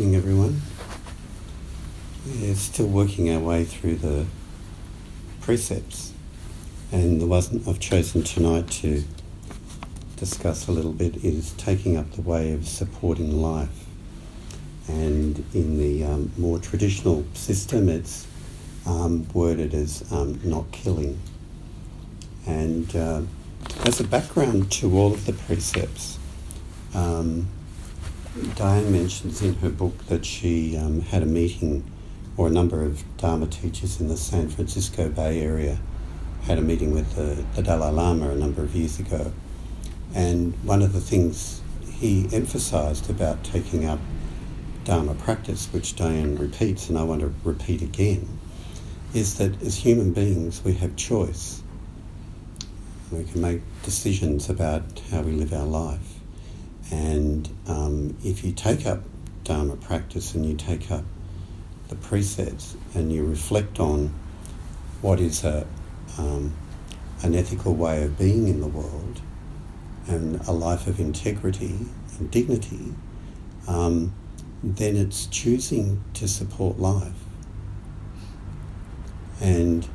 Evening everyone. We're still working our way through the precepts, and the one I've chosen tonight to discuss a little bit is taking up the way of supporting life. And in the um, more traditional system, it's um, worded as um, not killing. And uh, as a background to all of the precepts, um, Diane mentions in her book that she um, had a meeting, or a number of Dharma teachers in the San Francisco Bay Area had a meeting with the, the Dalai Lama a number of years ago. And one of the things he emphasized about taking up Dharma practice, which Diane repeats, and I want to repeat again, is that as human beings we have choice. We can make decisions about how we live our life. And um, if you take up Dharma practice and you take up the precepts and you reflect on what is a, um, an ethical way of being in the world and a life of integrity and dignity, um, then it's choosing to support life. And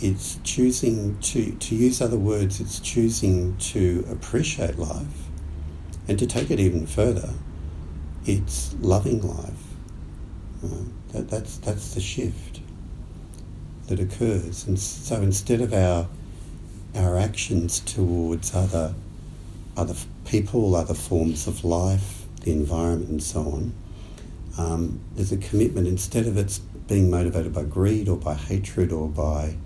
it's choosing to, to use other words, it's choosing to appreciate life and to take it even further, it's loving life. That, that's, that's the shift that occurs. And so instead of our, our actions towards other, other people, other forms of life, the environment, and so on, um, there's a commitment, instead of it's being motivated by greed or by hatred or by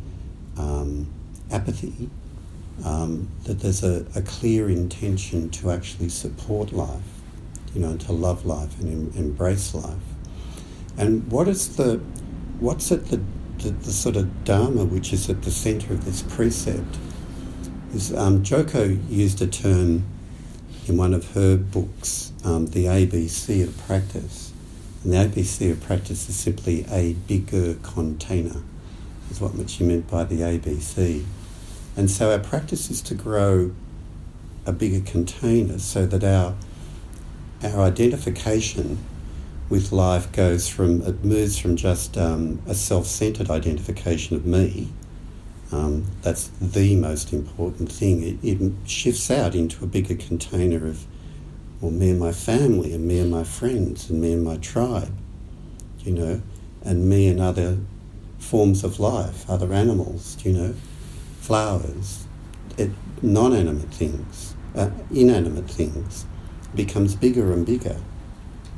um, apathy, um, that there's a, a, clear intention to actually support life, you know, and to love life and em- embrace life. And what is the, what's at the, the, the, sort of dharma which is at the centre of this precept? Is um, Joko used a term in one of her books, um, the ABC of practice. And the ABC of practice is simply a bigger container is what she meant by the ABC. And so our practice is to grow a bigger container so that our our identification with life goes from it moves from just um, a self-centered identification of me. Um, that's the most important thing. It, it shifts out into a bigger container of well, me and my family, and me and my friends, and me and my tribe, you know, and me and other forms of life, other animals, you know, flowers, it, non-animate things, uh, inanimate things, becomes bigger and bigger,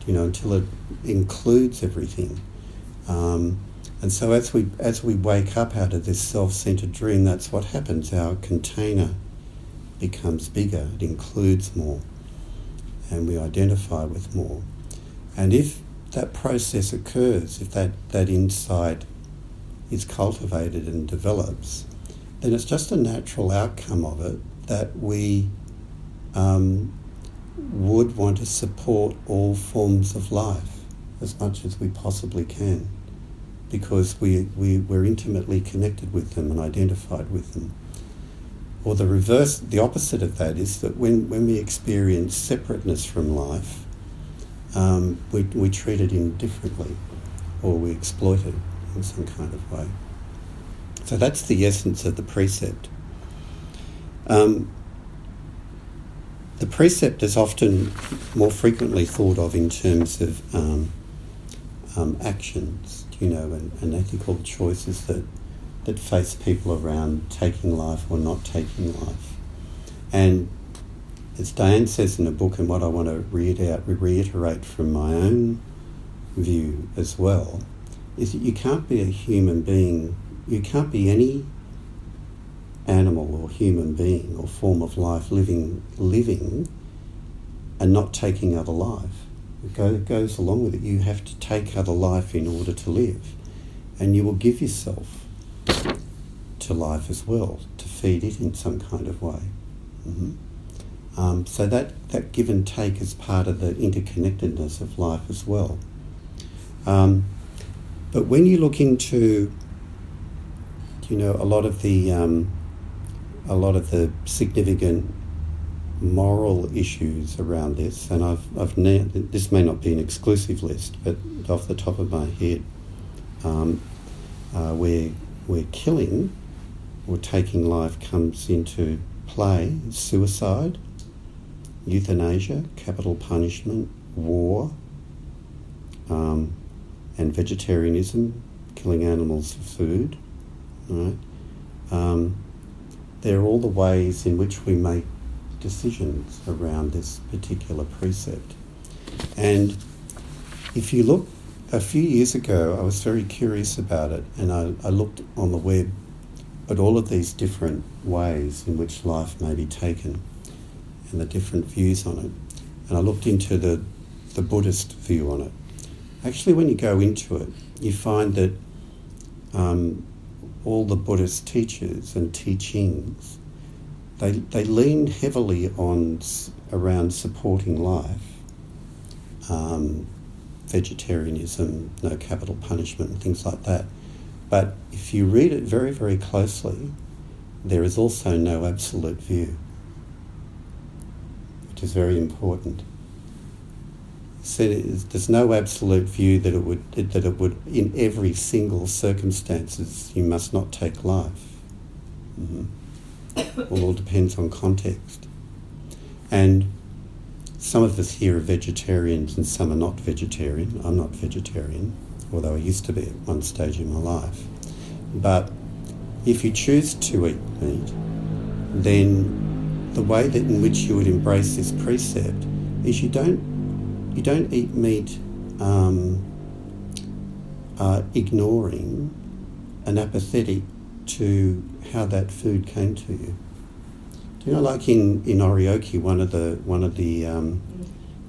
you know, until it includes everything. Um, and so as we as we wake up out of this self-centered dream, that's what happens. Our container becomes bigger. It includes more, and we identify with more. And if that process occurs, if that that insight is cultivated and develops, then it's just a natural outcome of it that we um, would want to support all forms of life as much as we possibly can because we, we, we're intimately connected with them and identified with them. Or the reverse, the opposite of that is that when, when we experience separateness from life, um, we, we treat it indifferently or we exploit it in some kind of way. So that's the essence of the precept. Um, the precept is often more frequently thought of in terms of um, um, actions, you know, and, and, ethical choices that, that face people around taking life or not taking life. And as Diane says in the book, and what I want to reiterate, reiterate from my own view as well, is that you can't be a human being, you can't be any animal or human being or form of life living living and not taking other life. It, go, goes along with it. You have to take other life in order to live. And you will give yourself to life as well, to feed it in some kind of way. Mm-hmm. Um, so that, that give and take is part of the interconnectedness of life as well. Um, but when you look into, you know, a lot of the um, a lot of the significant moral issues around this, and I've, I've ne- this may not be an exclusive list, but off the top of my head, um, uh, where where killing or taking life comes into play, suicide, euthanasia, capital punishment, war, um, and vegetarianism, killing animals for food. Right? Um, they're all the ways in which we make decisions around this particular precept. And if you look, a few years ago, I was very curious about it, and I, I looked on the web at all of these different ways in which life may be taken and the different views on it. And I looked into the, the Buddhist view on it. Actually, when you go into it, you find that um, all the Buddhist teachers and teachings they, they leaned heavily on around supporting life, um, vegetarianism, no capital punishment, and things like that. But if you read it very, very closely, there is also no absolute view, which is very important. So there's no absolute view that it would that it would in every single circumstances you must not take life. Mm-hmm all depends on context. And some of us here are vegetarians and some are not vegetarian. I'm not vegetarian, although I used to be at one stage in my life. But if you choose to eat meat, then the way that in which you would embrace this precept is you don't you don't eat meat um, uh, ignoring and apathetic to how that food came to you. Do you know, like in, in Oryoki, one of the one of the um,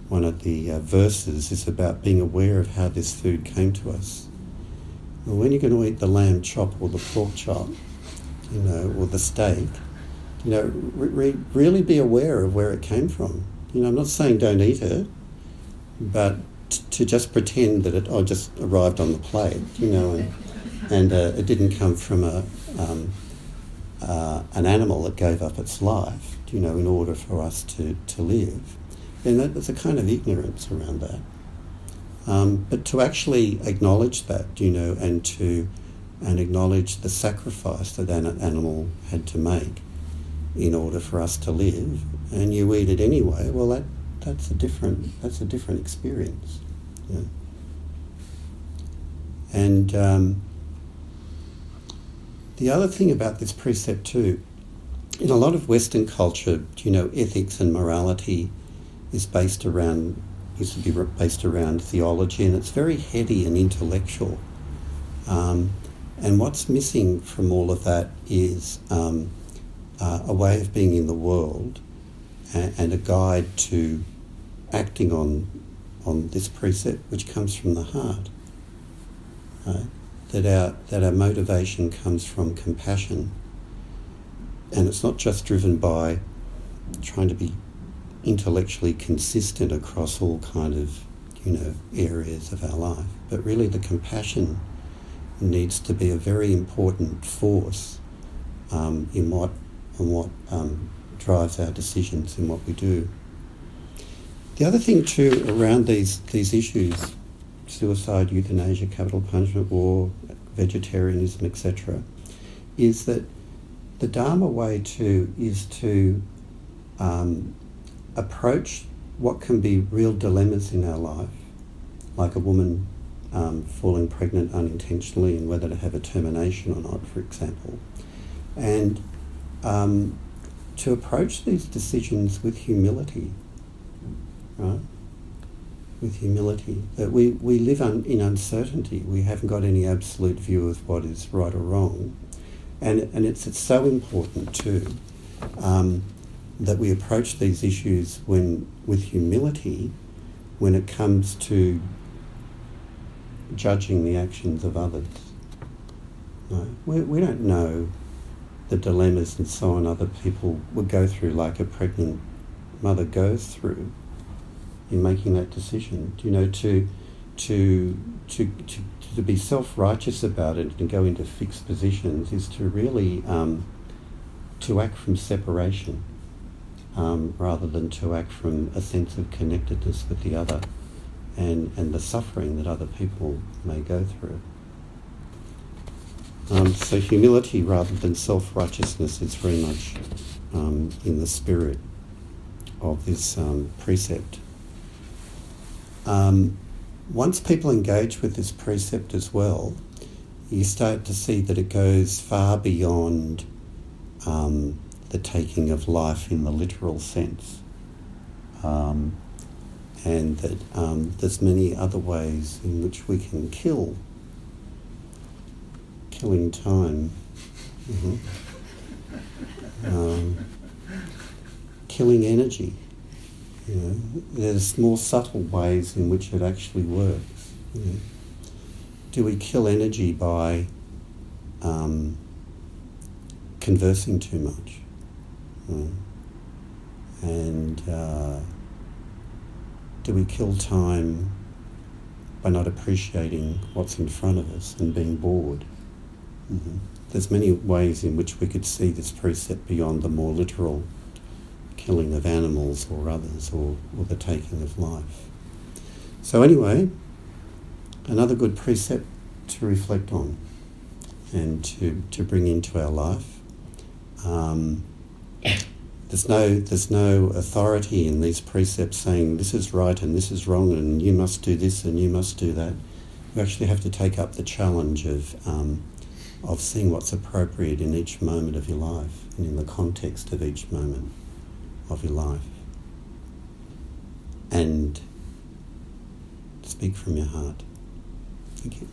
one of the uh, verses is about being aware of how this food came to us. Well, when you're going to eat the lamb chop or the pork chop, you know, or the steak, you know, re- really be aware of where it came from. You know, I'm not saying don't eat it, but t- to just pretend that it oh, just arrived on the plate, you know, and, and uh, it didn't come from a, um, uh, an animal that gave up its life, you know, in order for us to, to live, then there's a kind of ignorance around that. Um, but to actually acknowledge that, you know, and to and acknowledge the sacrifice that an animal had to make in order for us to live, and you eat it anyway, well, that that's a different that's a different experience. Yeah. And um, the other thing about this precept too, in a lot of Western culture, you know, ethics and morality is based around used to be based around theology, and it's very heady and intellectual. Um, and what's missing from all of that is um, uh, a way of being in the world and, and, a guide to acting on on this precept, which comes from the heart. Right? that our, that our motivation comes from compassion. And it's not just driven by trying to be intellectually consistent across all kind of, you know, areas of our life, but really the compassion needs to be a very important force um, in what, in what um, drives our decisions in what we do. The other thing too around these, these issues suicide, euthanasia, capital punishment, war, vegetarianism, etc., is that the Dharma way to is to um, approach what can be real dilemmas in our life, like a woman um, falling pregnant unintentionally and whether to have a termination or not, for example, and um, to approach these decisions with humility, right? with humility. That we, we live un, in uncertainty. We haven't got any absolute view of what is right or wrong. And, and it's, it's so important too um, that we approach these issues when, with humility when it comes to judging the actions of others. No, we, we don't know the dilemmas and so on other people would go through like a pregnant mother goes through in making that decision. You know, to to to to, to be self righteous about it and go into fixed positions is to really um, to act from separation. um, rather than to act from a sense of connectedness with the other and, and the suffering that other people may go through. Um, so humility rather than self-righteousness is very much um, in the spirit of this um, precept. Um, once people engage with this precept as well, you start to see that it goes far beyond um, the taking of life in the literal sense. Um, and that um, there's many other ways in which we can kill. Killing time. Mm-hmm. Um, killing energy. You know, there's more subtle ways in which it actually works. You know. Do we kill energy by um, conversing too much? And uh, do we kill time by not appreciating what's in front of us and being bored? Mm-hmm. There's many ways in which we could see this precept beyond the more literal killing of animals or others or, or the taking of life. So anyway, another good precept to reflect on and to, to bring into our life. Um, there's no, there's no authority in these precepts saying this is right and this is wrong and you must do this and you must do that. You actually have to take up the challenge of, um, of seeing what's appropriate in each moment of your life and in the context of each moment of your life. And speak from your heart. Thank you.